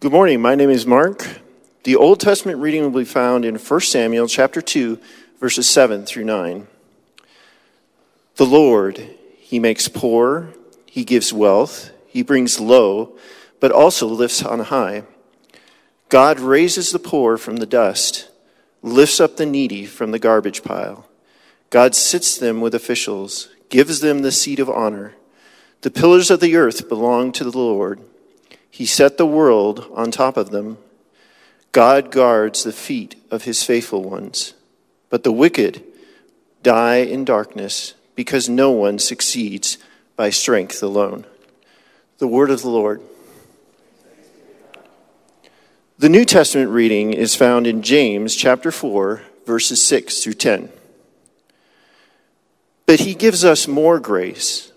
Good morning. My name is Mark. The Old Testament reading will be found in 1 Samuel chapter 2, verses 7 through 9. The Lord, he makes poor, he gives wealth, he brings low, but also lifts on high. God raises the poor from the dust, lifts up the needy from the garbage pile. God sits them with officials, gives them the seat of honor. The pillars of the earth belong to the Lord. He set the world on top of them. God guards the feet of his faithful ones. But the wicked die in darkness because no one succeeds by strength alone. The word of the Lord. The New Testament reading is found in James chapter 4, verses 6 through 10. But he gives us more grace.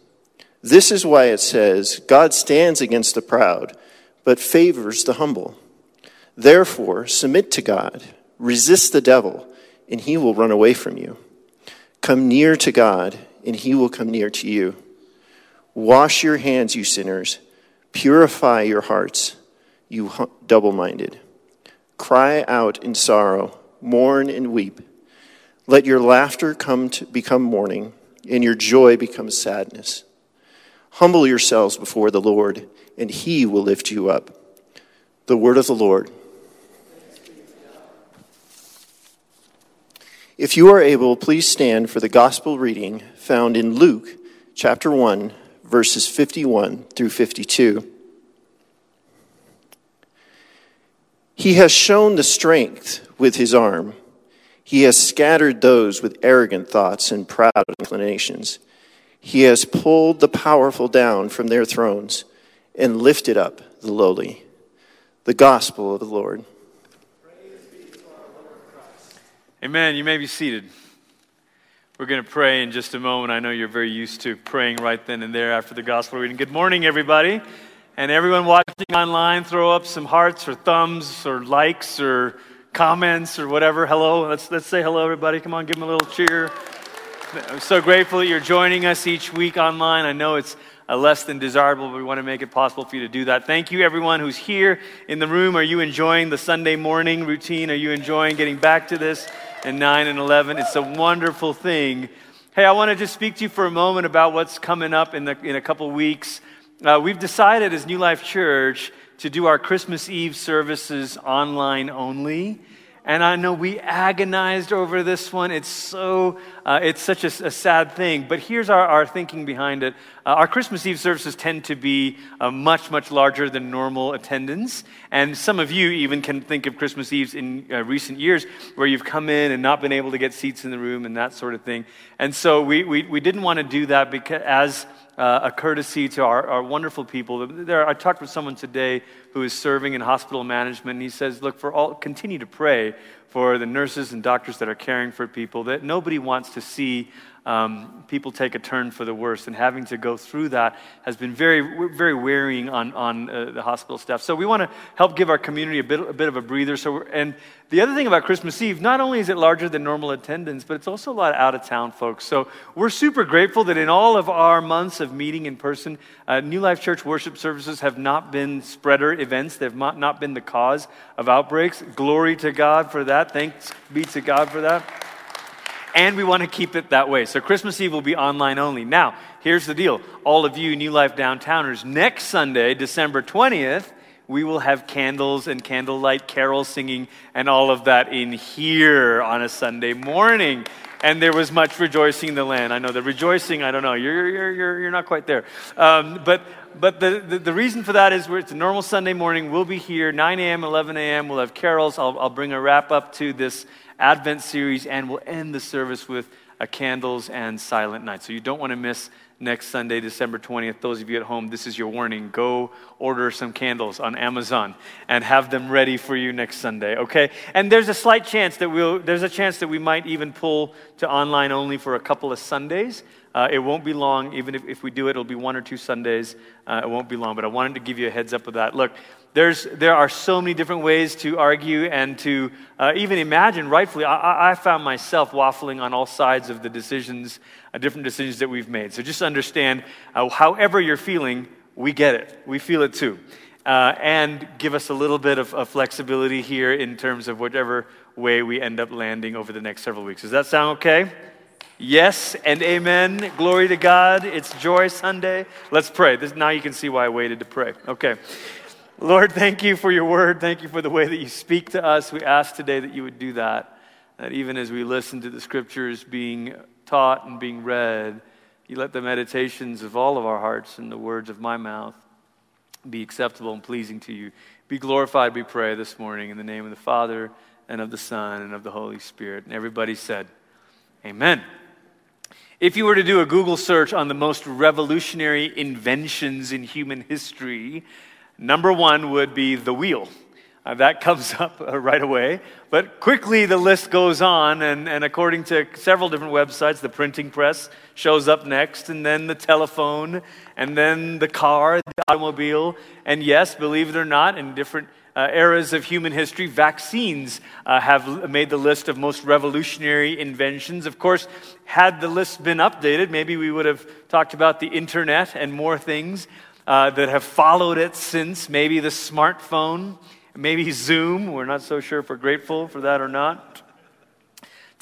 This is why it says, God stands against the proud but favors the humble. Therefore, submit to God, resist the devil, and he will run away from you. Come near to God, and he will come near to you. Wash your hands, you sinners. Purify your hearts, you double minded. Cry out in sorrow, mourn and weep. Let your laughter come to become mourning, and your joy become sadness. Humble yourselves before the Lord and he will lift you up. The word of the Lord. If you are able, please stand for the gospel reading found in Luke chapter 1, verses 51 through 52. He has shown the strength with his arm. He has scattered those with arrogant thoughts and proud inclinations. He has pulled the powerful down from their thrones and lifted up the lowly. The gospel of the Lord. Amen. You may be seated. We're going to pray in just a moment. I know you're very used to praying right then and there after the gospel reading. Good morning, everybody. And everyone watching online, throw up some hearts or thumbs or likes or comments or whatever. Hello. Let's, let's say hello, everybody. Come on, give them a little cheer. I'm so grateful that you're joining us each week online. I know it's uh, less than desirable, but we want to make it possible for you to do that. Thank you, everyone who's here in the room. Are you enjoying the Sunday morning routine? Are you enjoying getting back to this in 9 and 11? It's a wonderful thing. Hey, I want to just speak to you for a moment about what's coming up in, the, in a couple weeks. Uh, we've decided as New Life Church to do our Christmas Eve services online only. And I know we agonized over this one. It's so, uh, it's such a, a, sad thing. But here's our, our thinking behind it. Uh, our Christmas Eve services tend to be uh, much, much larger than normal attendance. And some of you even can think of Christmas Eves in uh, recent years where you've come in and not been able to get seats in the room and that sort of thing. And so we, we, we didn't want to do that because as uh, a courtesy to our, our wonderful people. There, I talked with someone today who is serving in hospital management, and he says, Look, for all, continue to pray for the nurses and doctors that are caring for people, that nobody wants to see um, people take a turn for the worse. And having to go through that has been very, very wearying on, on uh, the hospital staff. So we want to help give our community a bit, a bit of a breather. So and the other thing about Christmas Eve, not only is it larger than normal attendance, but it's also a lot of out of town folks. So we're super grateful that in all of our months of meeting in person, uh, New Life Church worship services have not been spreader events. They've not, not been the cause of outbreaks. Glory to God for that. Thanks be to God for that and we want to keep it that way. So Christmas Eve will be online only. Now, here's the deal. All of you New Life Downtowners, next Sunday, December 20th, we will have candles and candlelight carols singing and all of that in here on a Sunday morning. And there was much rejoicing in the land. I know the rejoicing, I don't know, you're, you're, you're, you're not quite there. Um, but but the, the, the, reason for that is it's a normal Sunday morning. We'll be here 9 a.m., 11 a.m. We'll have carols. I'll, I'll bring a wrap up to this Advent series, and we'll end the service with a candles and silent night. So you don't want to miss next Sunday, December 20th. Those of you at home, this is your warning. Go order some candles on Amazon and have them ready for you next Sunday, okay? And there's a slight chance that we'll, there's a chance that we might even pull to online only for a couple of Sundays. Uh, it won't be long. Even if, if we do it, it'll be one or two Sundays. Uh, it won't be long, but I wanted to give you a heads up of that. Look, there's, there are so many different ways to argue and to uh, even imagine rightfully. I, I, found myself waffling on all sides of the decisions, uh, different decisions that we've made. So just understand, uh, however you're feeling, we get it. We feel it too. uh, and give us a little bit of, of flexibility here in terms of whatever way we end up landing over the next several weeks. Does that sound okay? Yes and amen. Glory to God. It's Joy Sunday. Let's pray. This, now you can see why I waited to pray. Okay. Lord, thank you for your word. Thank you for the way that you speak to us. We ask today that you would do that. That even as we listen to the scriptures being taught and being read, you let the meditations of all of our hearts and the words of my mouth be acceptable and pleasing to you. Be glorified, we pray, this morning in the name of the Father and of the Son and of the Holy Spirit. And everybody said, Amen. If you were to do a Google search on the most revolutionary inventions in human history, number one would be the wheel. Uh, that comes up uh, right away. But quickly the list goes on, and, and according to several different websites, the printing press shows up next, and then the telephone, and then the car, the automobile. And yes, believe it or not, in different uh, eras of human history, vaccines uh, have made the list of most revolutionary inventions. Of course, had the list been updated, maybe we would have talked about the internet and more things uh, that have followed it since. Maybe the smartphone, maybe Zoom. We're not so sure if we're grateful for that or not.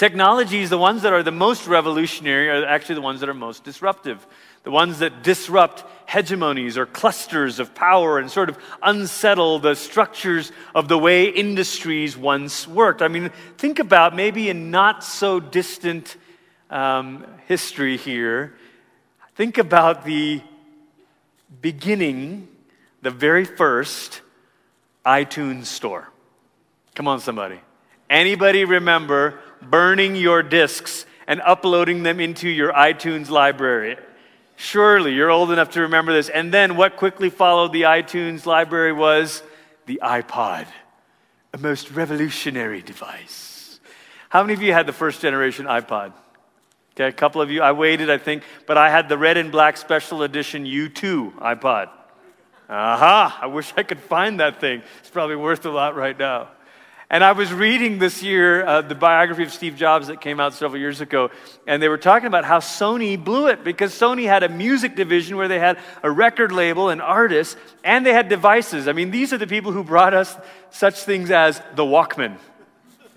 Technologies, the ones that are the most revolutionary, are actually the ones that are most disruptive the ones that disrupt hegemonies or clusters of power and sort of unsettle the structures of the way industries once worked. I mean, think about maybe in not so distant um, history here, think about the beginning, the very first iTunes store. Come on, somebody. Anybody remember burning your discs and uploading them into your iTunes library? Surely you're old enough to remember this. And then what quickly followed the iTunes library was the iPod, a most revolutionary device. How many of you had the first generation iPod? Okay, a couple of you. I waited, I think, but I had the red and black special edition U2 iPod. Aha, I wish I could find that thing. It's probably worth a lot right now. And I was reading this year uh, the biography of Steve Jobs that came out several years ago, and they were talking about how Sony blew it because Sony had a music division where they had a record label and artists, and they had devices. I mean, these are the people who brought us such things as the Walkman.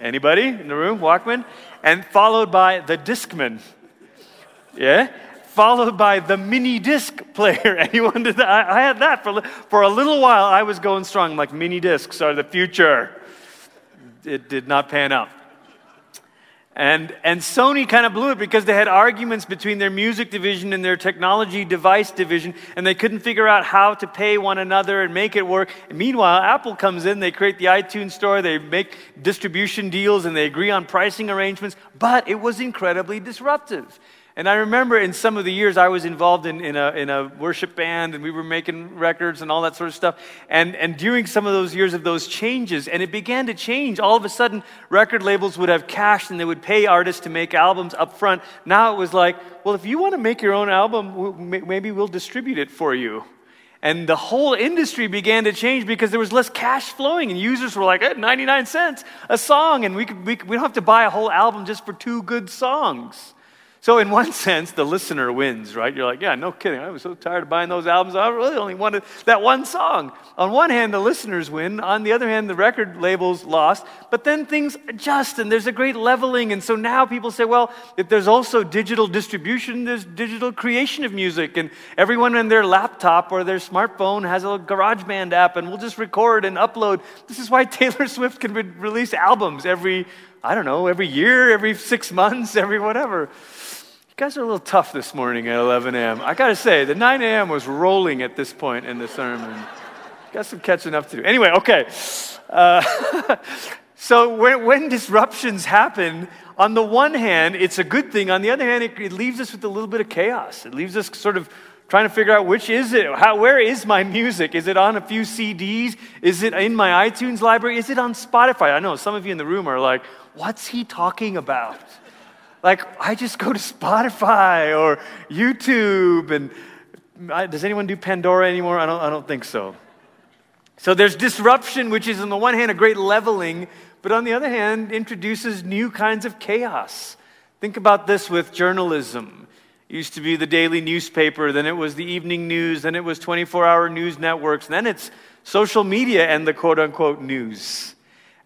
Anybody in the room? Walkman? And followed by the Discman. Yeah? Followed by the mini disc player. Anyone did that? I, I had that for, for a little while. I was going strong. I'm like, mini discs are the future it did not pan out. And, and Sony kind of blew it because they had arguments between their music division and their technology device division, and they couldn't figure out how to pay one another and make it work. And meanwhile, Apple comes in, they create the iTunes store, they make distribution deals, and they agree on pricing arrangements, but it was incredibly disruptive. And I remember in some of the years I was involved in, in, a, in a worship band and we were making records and all that sort of stuff. And, and during some of those years of those changes, and it began to change, all of a sudden record labels would have cash and they would pay artists to make albums up front. Now it was like, well, if you want to make your own album, maybe we'll distribute it for you. And the whole industry began to change because there was less cash flowing, and users were like, eh, 99 cents a song, and we, could, we, we don't have to buy a whole album just for two good songs. So, in one sense, the listener wins, right? You're like, yeah, no kidding. I was so tired of buying those albums. I really only wanted that one song. On one hand, the listeners win. On the other hand, the record labels lost. But then things adjust and there's a great leveling. And so now people say, well, if there's also digital distribution, there's digital creation of music. And everyone in their laptop or their smartphone has a GarageBand app and we'll just record and upload. This is why Taylor Swift can re- release albums every, I don't know, every year, every six months, every whatever. You guys are a little tough this morning at 11 a.m. I got to say, the 9 a.m. was rolling at this point in the sermon. Got some catching up to do. Anyway, okay. Uh, so when, when, disruptions happen, on the one hand, it's a good thing. On the other hand, it, it, leaves us with a little bit of chaos. It leaves us sort of trying to figure out which is it? How, where is my music? Is it on a few CDs? Is it in my iTunes library? Is it on Spotify? I know some of you in the room are like, what's he talking about? Like, I just go to Spotify or YouTube. And I, does anyone do Pandora anymore? I don't, I don't think so. So there's disruption, which is on the one hand a great leveling, but on the other hand introduces new kinds of chaos. Think about this with journalism. It used to be the daily newspaper, then it was the evening news, then it was 24 hour news networks, then it's social media and the quote unquote news.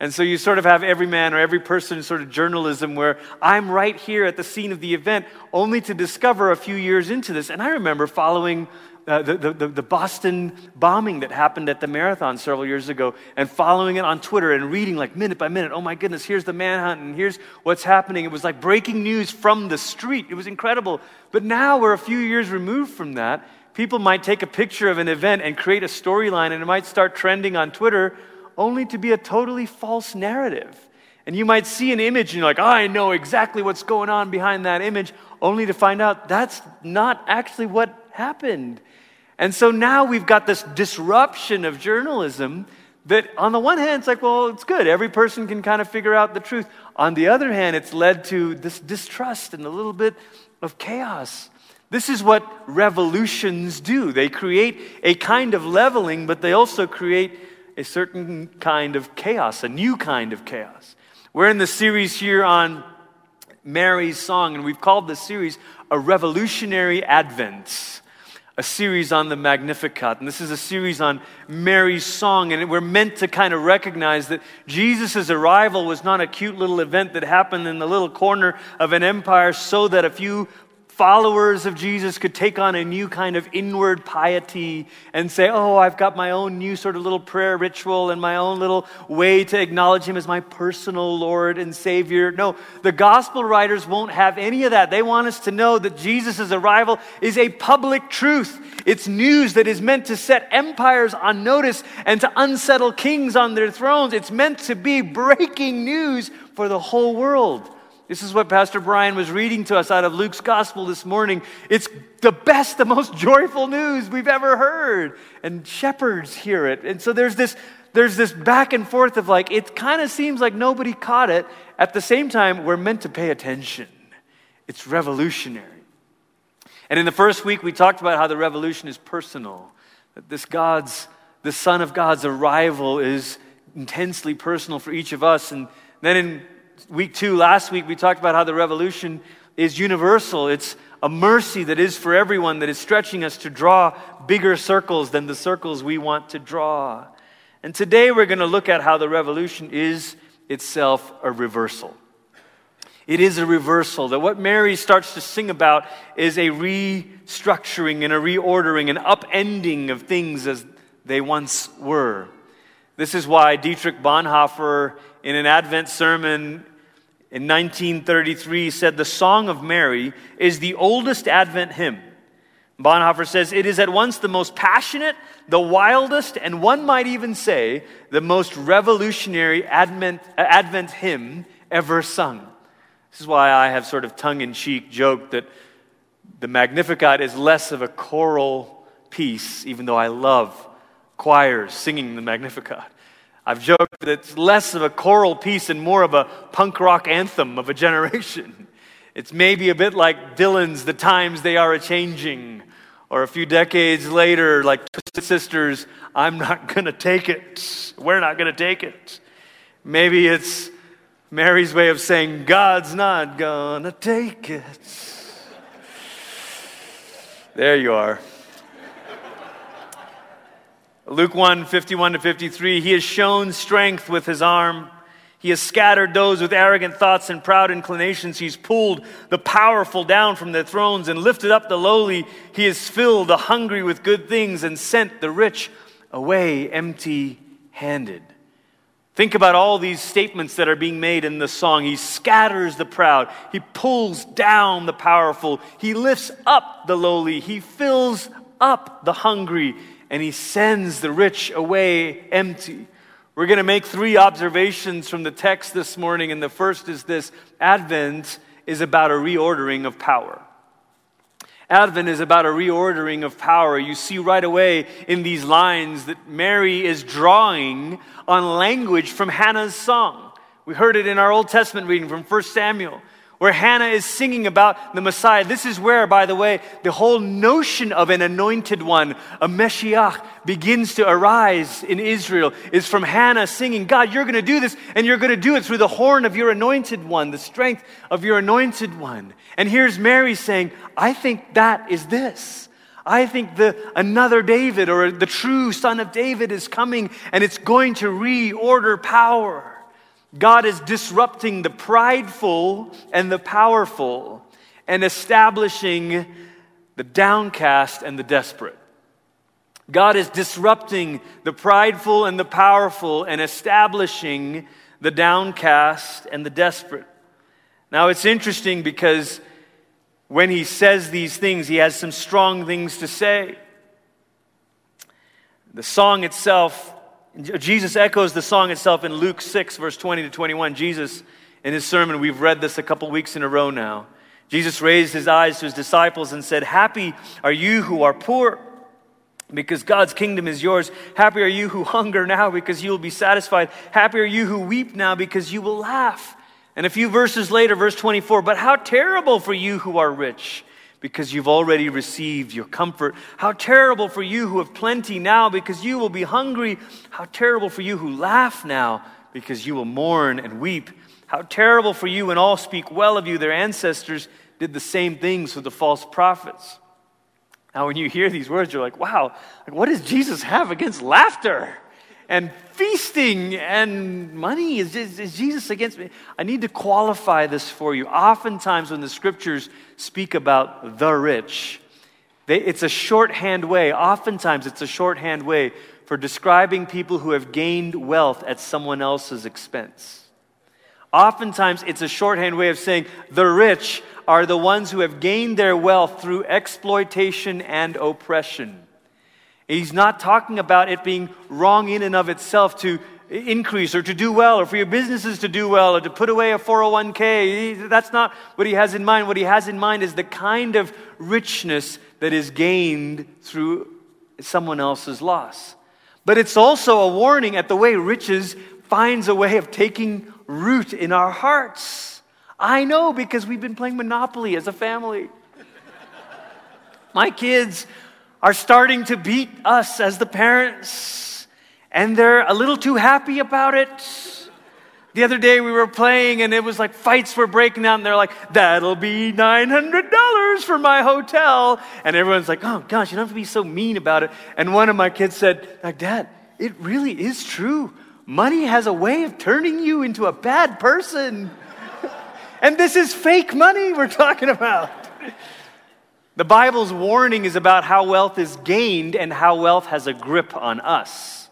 And so you sort of have every man or every person sort of journalism where I'm right here at the scene of the event, only to discover a few years into this. And I remember following uh, the, the, the, Boston bombing that happened at the marathon several years ago and following it on Twitter and reading like minute by minute. Oh my goodness, here's the manhunt and here's what's happening. It was like breaking news from the street. It was incredible. But now we're a few years removed from that. People might take a picture of an event and create a storyline and it might start trending on Twitter only to be a totally false narrative. And you might see an image and you're like, I know exactly what's going on behind that image, only to find out that's not actually what happened. And so now we've got this disruption of journalism that, on the one hand, it's like, well, it's good. Every person can kind of figure out the truth. On the other hand, it's led to this distrust and a little bit of chaos. This is what revolutions do. They create a kind of leveling, but they also create a certain kind of chaos, a new kind of chaos. We're in the series here on Mary's song, and we've called this series A Revolutionary Advent a series on the Magnificat. And this is a series on Mary's song. And we're meant to kind of recognize that Jesus' arrival was not a cute little event that happened in the little corner of an empire so that a few followers of Jesus could take on a new kind of inward piety and say, Oh, I've got my own new sort of little prayer ritual and my own little way to acknowledge Him as my personal Lord and Savior. No, the gospel writers won't have any of that. They want us to know that Jesus' arrival is a public truth. It's news that is meant to set empires on notice and to unsettle kings on their thrones. It's meant to be breaking news for the whole world. This is what Pastor Brian was reading to us out of Luke's gospel this morning. It's the best, the most joyful news we've ever heard. And shepherds hear it. And so there's this, there's this back and forth of like, it kind of seems like nobody caught it. At the same time, we're meant to pay attention. It's revolutionary. And in the first week, we talked about how the revolution is personal. That this God's, the Son of God's arrival is intensely personal for each of us. And then in week two, last week, we talked about how the revolution is universal. It's a mercy that is for everyone, that is stretching us to draw bigger circles than the circles we want to draw. And today we're going to look at how the revolution is itself a reversal. It is a reversal. That what Mary starts to sing about is a restructuring and a reordering, an upending of things as they once were. This is why Dietrich Bonhoeffer, in an Advent sermon in 1933, said the Song of Mary is the oldest Advent hymn. Bonhoeffer says it is at once the most passionate, the wildest, and one might even say the most revolutionary Advent, Advent hymn ever sung. This is why I have sort of tongue in cheek joked that the Magnificat is less of a choral piece, even though I love choirs singing the Magnificat. I've joked that it's less of a choral piece and more of a punk rock anthem of a generation. It's maybe a bit like Dylan's The Times They Are a Changing, or a few decades later, like Twisted Sisters, I'm not to take it. We're not to take it. Maybe it's Mary's way of saying, God's not to take it. There you are. Luke 1 51 to 53, he has shown strength with his arm. He has scattered those with arrogant thoughts and proud inclinations. He's pulled the powerful down from their thrones and lifted up the lowly. He has filled the hungry with good things and sent the rich away empty handed. Think about all these statements that are being made in the song. He scatters the proud, he pulls down the powerful, he lifts up the lowly, he fills up the hungry and he sends the rich away empty. We're going to make three observations from the text this morning, and the first is this Advent is about a reordering of power. Advent is about a reordering of power. You see right away in these lines that Mary is drawing on language from Hannah's song. We heard it in our Old Testament reading from 1 Samuel where Hannah is singing about the Messiah. This is where, by the way, the whole notion of an anointed one, a Meshiach, begins to arise in Israel, is from Hannah singing, God, you're going to do this, and you're going to do it through the horn of your anointed one, the strength of your anointed one. And here's Mary saying, I think that is this. I think the, another David or the true son of David is coming and it's going to reorder power. God is disrupting the prideful and the powerful and establishing the downcast and the desperate. God is disrupting the prideful and the powerful and establishing the downcast and the desperate. Now, it's interesting because when he says these things, he has some strong things to say. The song itself, Jesus echoes the song itself in Luke 6, verse 20 to 21. Jesus, in his sermon, we've read this a couple weeks in a row now. Jesus raised his eyes to his disciples and said, Happy are you who are poor, because God's kingdom is yours. Happy are you who hunger now, because you will be satisfied. Happy are you who weep now, because you will laugh. And a few verses later, verse 24, but how terrible for you who are rich, because you've already received your comfort. How terrible for you who have plenty now, because you will be hungry. How terrible for you who laugh now, because you will mourn and weep. How terrible for you when all speak well of you. Their ancestors did the same things with the false prophets. Now, when you hear these words, you're like, wow, like, what does Jesus have against laughter and feasting and money? Is, is, is Jesus against me? I need to qualify this for you. Oftentimes, when the scriptures speak about the rich, they, it's a shorthand way. Oftentimes, it's a shorthand way for describing people who have gained wealth at someone else's expense. Oftentimes, it's a shorthand way of saying the rich are the ones who have gained their wealth through exploitation and oppression. He's not talking about it being wrong in and of itself to increase or to do well or for your businesses to do well or to put away a 401k. That's not what he has in mind. What he has in mind is the kind of richness that is gained through someone else's loss. But it's also a warning at the way riches finds a way of taking root in our hearts. I know because we've been playing Monopoly as a family. My kids are starting to beat us as the parents, and they're a little too happy about it. The other day we were playing and it was like fights were breaking out and they're like, that'll be $900 for my hotel. And everyone's like, oh gosh, you don't have to be so mean about it. And one of my kids said, like, Dad, it really is true. Money has a way of turning you into a bad person. and this is fake money we're talking about. The Bible's warning is about how wealth is gained and how wealth has a grip on us.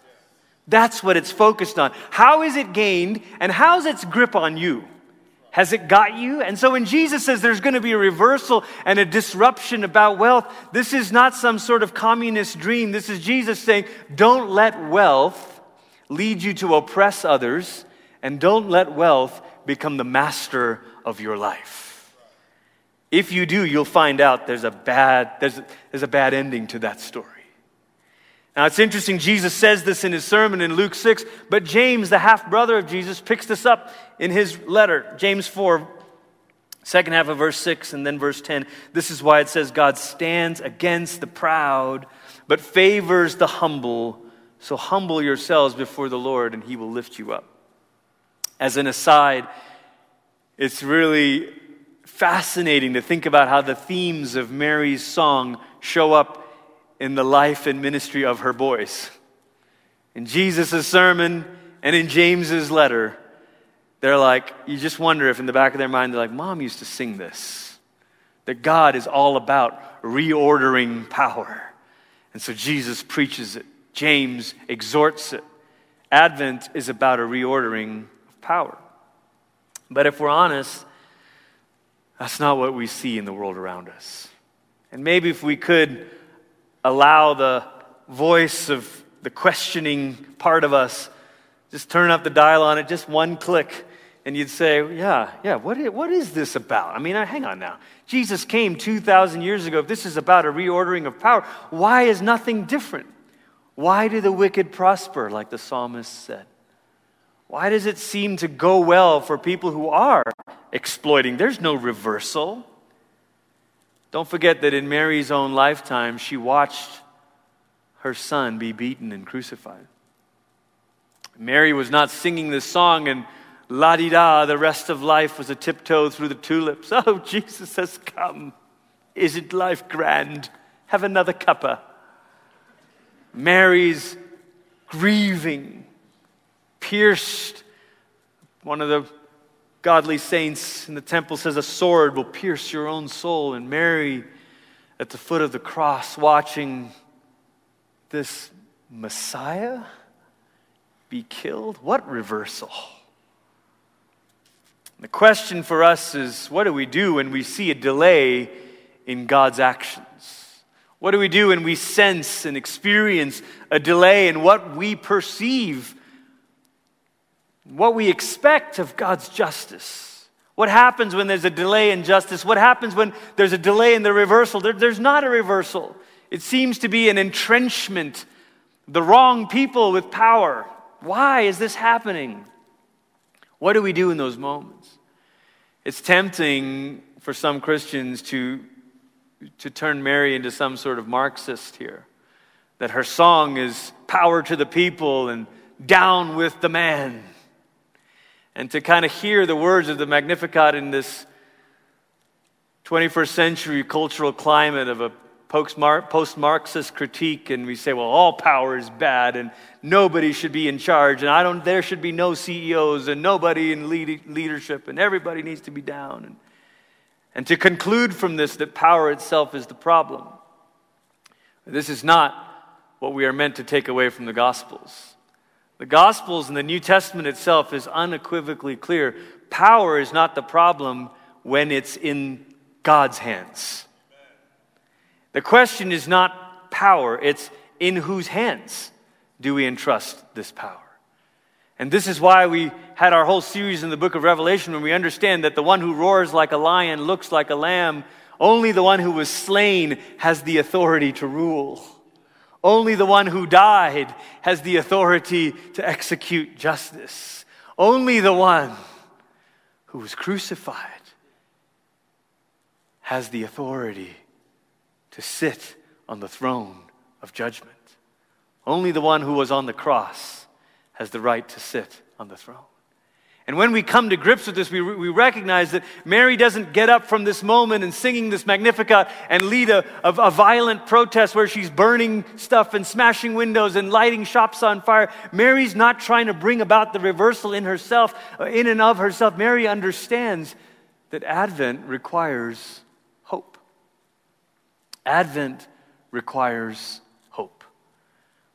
That's what it's focused on. How is it gained and how's its grip on you? Has it got you? And so when Jesus says there's going to be a reversal and a disruption about wealth, this is not some sort of communist dream. This is Jesus saying, don't let wealth lead you to oppress others, and don't let wealth become the master of your life. If you do, you'll find out there's a bad, there's there's a bad ending to that story. Now, it's interesting, Jesus says this in his sermon in Luke 6, but James, the half brother of Jesus, picks this up in his letter, James 4, second half of verse 6, and then verse 10. This is why it says, God stands against the proud, but favors the humble. So humble yourselves before the Lord, and He will lift you up. As an aside, it's really fascinating to think about how the themes of Mary's song show up in the life and ministry of her boys. In Jesus' sermon and in James's letter, they're like, you just wonder if in the back of their mind, they're like, Mom used to sing this. That God is all about reordering power. And so Jesus preaches it. James exhorts it. Advent is about a reordering of power. But if we're honest, that's not what we see in the world around us. And maybe if we could allow the voice of the questioning part of us, just turn up the dial on it, just one click, and you'd say, Yeah, yeah, what is, what is this about? I mean, uh, hang on now. Jesus came 2,000 years ago. If this is about a reordering of power, why is nothing different? Why do the wicked prosper, like the psalmist said? Why does it seem to go well for people who are exploiting? There's no reversal. Don't forget that in Mary's own lifetime, she watched her son be beaten and crucified. Mary was not singing this song and la di da, the rest of life was a tiptoe through the tulips. Oh, Jesus has come. Isn't life grand Have another cuppa. Mary's grieving, pierced. One of the godly saints in the temple says, A sword will pierce your own soul. And Mary, at the foot of the cross, watching this Messiah be killed? What reversal? The question for us is what do we do when we see a delay in God's actions? What do we do when we sense and experience a delay in what we perceive, what we expect of God's justice? What happens when there's a delay in justice? What happens when there's a delay in the reversal? There, there's not a reversal. It seems to be an entrenchment, the wrong people with power. Why is this happening? What do we do in those moments? It's tempting for some Christians to, to turn Mary into some sort of Marxist here. That her song is power to the people and down with the man. And to kind of hear the words of the Magnificat in this 21st century cultural climate of a post Marxist critique, and we say, well, all power is bad, and nobody should be in charge, and I don't, there should be no CEOs, and nobody in lead, leadership, and everybody needs to be down. And, and to conclude from this that power itself is the problem. This is not what we are meant to take away from the Gospels. The Gospels and the New Testament itself is unequivocally clear. Power is not the problem when it's in God's hands. The question is not power, it's in whose hands do we entrust this power? And this is why we had our whole series in the book of Revelation when we understand that the one who roars like a lion looks like a lamb. Only the one who was slain has the authority to rule. Only the one who died has the authority to execute justice. Only the one who was crucified has the authority to sit on the throne of judgment. Only the one who was on the cross has the right to sit on the throne. And when we come to grips with this, we, we recognize that Mary doesn't get up from this moment and singing this Magnificat and lead a, a, a, violent protest where she's burning stuff and smashing windows and lighting shops on fire. Mary's not trying to bring about the reversal in herself, uh, in and of herself. Mary understands that Advent requires hope. Advent requires.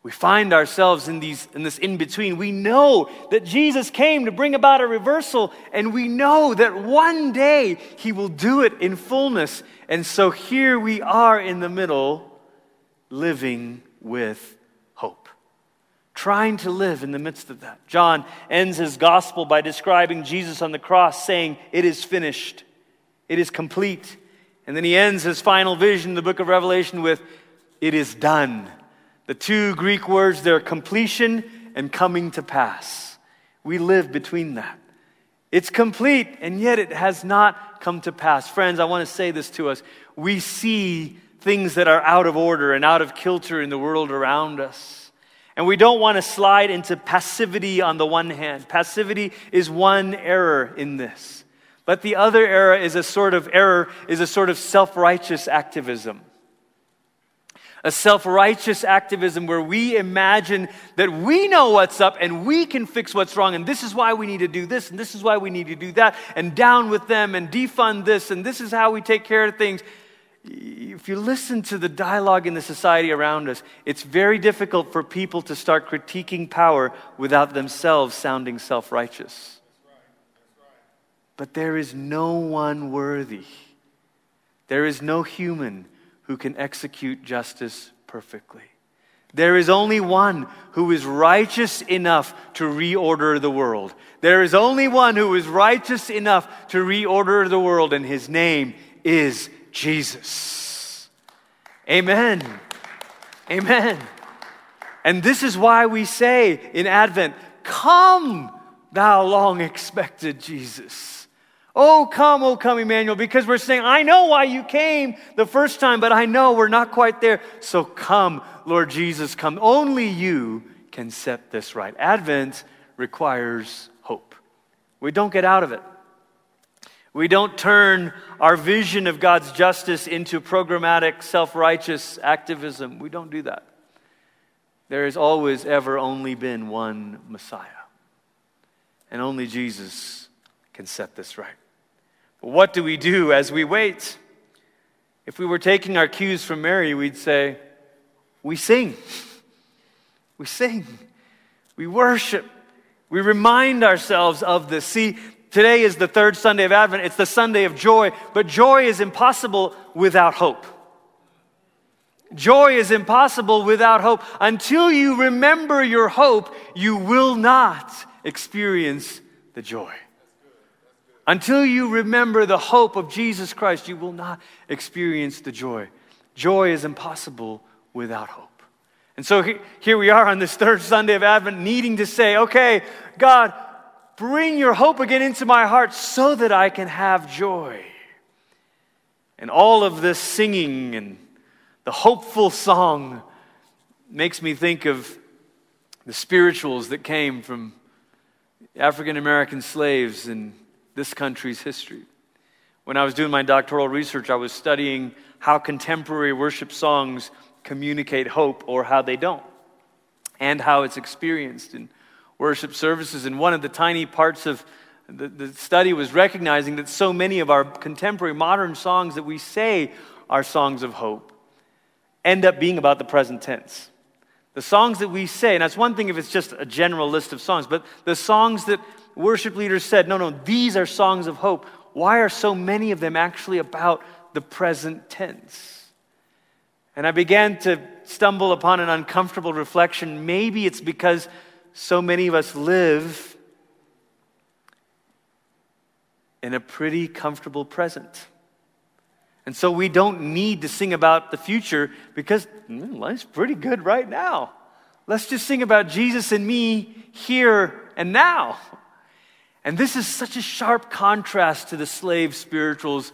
We find ourselves in, these, in this in between. We know that Jesus came to bring about a reversal, and we know that one day he will do it in fullness. And so here we are in the middle, living with hope, trying to live in the midst of that. John ends his gospel by describing Jesus on the cross, saying, It is finished, it is complete. And then he ends his final vision the book of Revelation with, It is done. The two Greek words, they're completion and coming to pass. We live between that. It's complete, and yet it has not come to pass. Friends, I want to say this to us. We see things that are out of order and out of kilter in the world around us. And we don't want to slide into passivity on the one hand. Passivity is one error in this. But the other error is a sort of error, is a sort of self righteous activism. A self righteous activism where we imagine that we know what's up and we can fix what's wrong, and this is why we need to do this, and this is why we need to do that, and down with them, and defund this, and this is how we take care of things. If you listen to the dialogue in the society around us, it's very difficult for people to start critiquing power without themselves sounding self righteous. But there is no one worthy. There is no human who can execute justice perfectly. There is only one who is righteous enough to reorder the world. There is only one who is righteous enough to reorder the world, and his name is Jesus. Amen. Amen. And this is why we say in Advent, Come, thou long expected Jesus. Oh, come, oh, come, Emmanuel, because we're saying, I know why you came the first time, but I know we're not quite there. So come, Lord Jesus, come. Only you can set this right. Advent requires hope. We don't get out of it. We don't turn our vision of God's justice into programmatic, self righteous activism. We don't do that. There has always, ever only been one Messiah. And only Jesus can set this right. What do we do as we wait? If we were taking our cues from Mary, we'd say, We sing. We sing. We worship. We remind ourselves of this. See, today is the third Sunday of Advent. It's the Sunday of joy, but joy is impossible without hope. Joy is impossible without hope. Until you remember your hope, you will not experience the joy. Until you remember the hope of Jesus Christ, you will not experience the joy. Joy is impossible without hope. And so here we are on this third Sunday of Advent, needing to say, okay, God, bring your hope again into my heart so that I can have joy. And all of this singing and the hopeful song makes me think of the spirituals that came from African American slaves in this country's history. When I was doing my doctoral research, I was studying how contemporary worship songs communicate hope or how they don't, and how it's experienced in worship services. And one of the tiny parts of the, the study was recognizing that so many of our contemporary modern songs that we say are songs of hope end up being about the present tense. The songs that we say, and that's one thing if it's just a general list of songs, but the songs that worship leaders said, no, no, these are songs of hope. Why are so many of them actually about the present tense? And I began to stumble upon an uncomfortable reflection. Maybe it's because so many of us live in a pretty comfortable present. And so we don't need to sing about the future because mm, life's pretty good right now. Let's just sing about Jesus and me here and now. And this is such a sharp contrast to the slave spirituals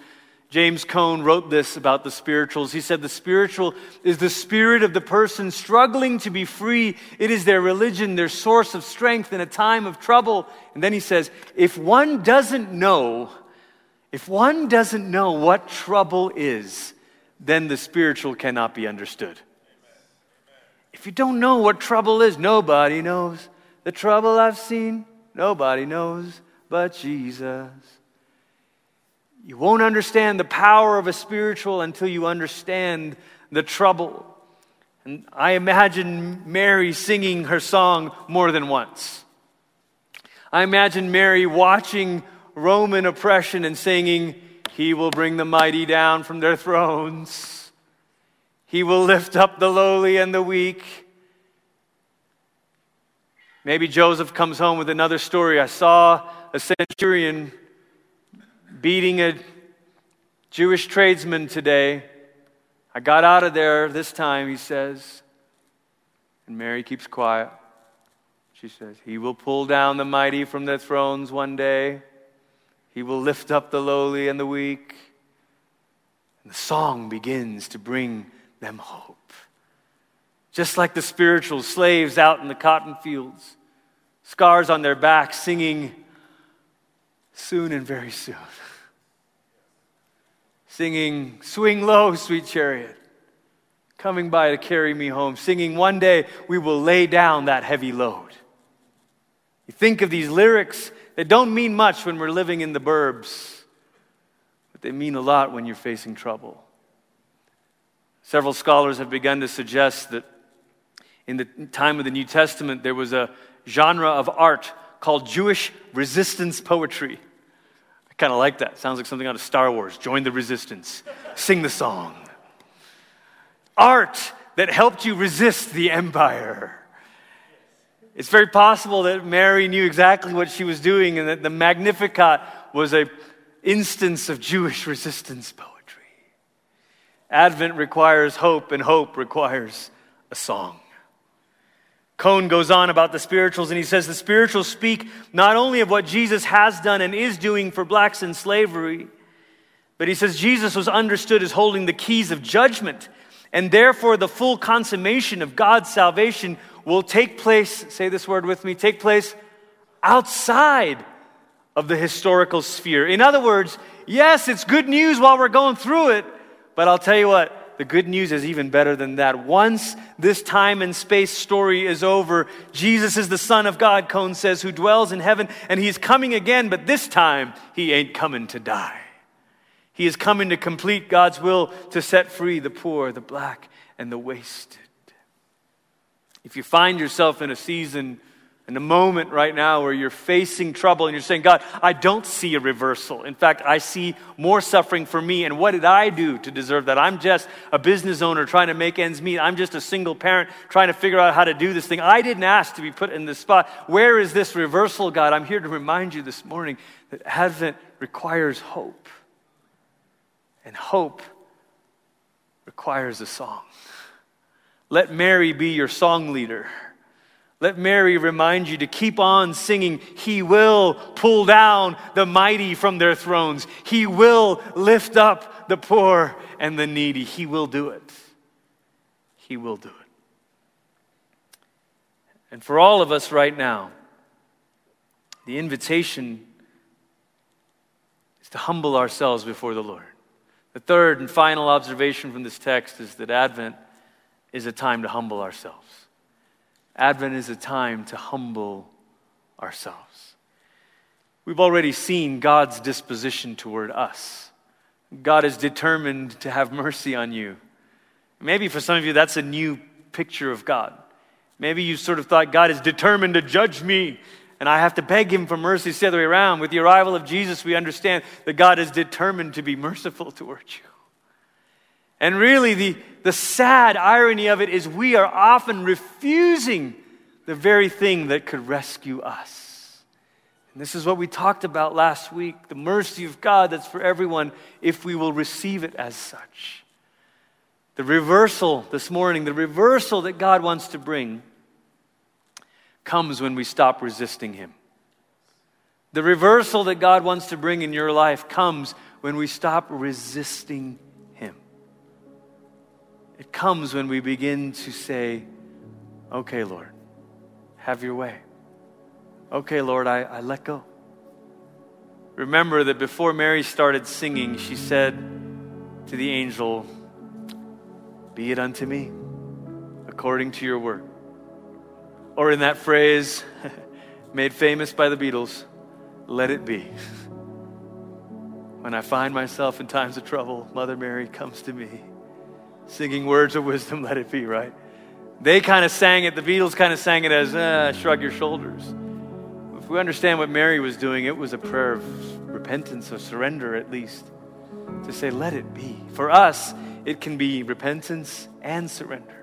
James Cone wrote this about the spirituals. He said, The spiritual is the spirit of the person struggling to be free. It is their religion, their source of strength in a time of trouble. And then he says, If one doesn't know, if one doesn't know what trouble is, then the spiritual cannot be understood. If you don't know what trouble is, nobody knows. The trouble I've seen, nobody knows but Jesus. You won't understand the power of a spiritual until you understand the trouble. And I imagine Mary singing her song more than once. I imagine Mary watching Roman oppression and singing, He will bring the mighty down from their thrones. He will lift up the lowly and the weak. Maybe Joseph comes home with another story. I saw a centurion beating a Jewish tradesman today. I got out of there this time, he says. And Mary keeps quiet. She says, He will pull down the mighty from their thrones one day. He will lift up the lowly and the weak. And the song begins to bring them hope. Just like the spiritual slaves out in the cotton fields, scars on their backs, singing, Soon and very soon singing, Swing low, sweet chariot, coming by to carry me home, singing, One day we will lay down that heavy load. You think of these lyrics that don't mean much when we're living in the burbs, but they mean a lot when you're facing trouble. Several scholars have begun to suggest that in the time of the New Testament, there was a genre of art called Jewish resistance poetry I kind of like that. Sounds like something out of Star Wars. Join the resistance, sing the song. Art that helped you resist the empire. It's very possible that Mary knew exactly what she was doing and that the Magnificat was an instance of Jewish resistance poetry. Advent requires hope, and hope requires a song. Cone goes on about the spirituals and he says the spirituals speak not only of what Jesus has done and is doing for blacks in slavery, but he says Jesus was understood as holding the keys of judgment, and therefore the full consummation of God's salvation will take place, say this word with me, take place outside of the historical sphere. In other words, yes, it's good news while we're going through it, but I'll tell you what, the good news is even better than that. Once this time and space story is over, Jesus is the Son of God, Cone says, who dwells in heaven, and he's coming again, but this time he ain't coming to die. He is coming to complete God's will to set free the poor, the black, and the wasted. If you find yourself in a season in a moment right now where you're facing trouble and you're saying, God, I don't see a reversal. In fact, I see more suffering for me. And what did I do to deserve that? I'm just a business owner trying to make ends meet. I'm just a single parent trying to figure out how to do this thing. I didn't ask to be put in this spot. Where is this reversal, God? I'm here to remind you this morning that Advent requires hope. And hope requires a song. Let Mary be your song leader. Let Mary remind you to keep on singing. He will pull down the mighty from their thrones. He will lift up the poor and the needy. He will do it. He will do it. And for all of us right now, the invitation is to humble ourselves before the Lord. The third and final observation from this text is that Advent is a time to humble ourselves. Advent is a time to humble ourselves. We've already seen God's disposition toward us. God is determined to have mercy on you. Maybe for some of you, that's a new picture of God. Maybe you sort of thought God is determined to judge me and I have to beg Him for mercy. It's the other way around. With the arrival of Jesus, we understand that God is determined to be merciful towards you. And really, the, the sad irony of it is we are often refusing the very thing that could rescue us. And this is what we talked about last week the mercy of God that's for everyone if we will receive it as such. The reversal this morning, the reversal that God wants to bring, comes when we stop resisting Him. The reversal that God wants to bring in your life comes when we stop resisting it comes when we begin to say, Okay, Lord, have your way. Okay, Lord, I, I let go. Remember that before Mary started singing, she said to the angel, Be it unto me according to your word. Or in that phrase, made famous by the Beatles, let it be. When I find myself in times of trouble, Mother Mary comes to me singing words of wisdom, let it be, right? They kind of sang it, the Beatles kind of sang it as, uh, shrug your shoulders. If we understand what Mary was doing, it was a prayer of repentance, of surrender at least, to say, let it be. For us, it can be repentance and surrender.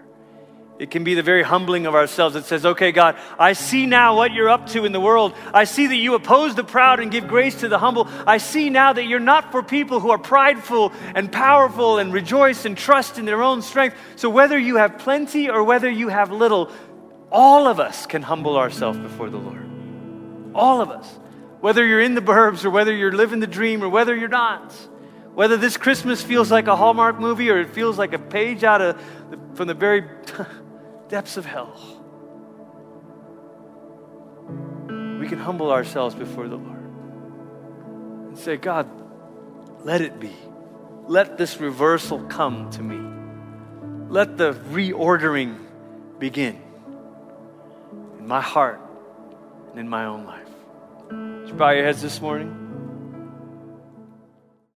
It can be the very humbling of ourselves that says, okay, God, I see now what you're up to in the world. I see that you oppose the proud and give grace to the humble. I see now that you're not for people who are prideful and powerful and rejoice and trust in their own strength. So whether you have plenty or whether you have little, all of us can humble ourselves before the Lord. All of us. Whether you're in the burbs or whether you're living the dream or whether you're not. Whether this Christmas feels like a Hallmark movie or it feels like a page out of the, from the very depths of hell, we can humble ourselves before the Lord and say, God, let it be. Let this reversal come to me. Let the reordering begin in my heart and in my own life. Would you bow your heads this morning?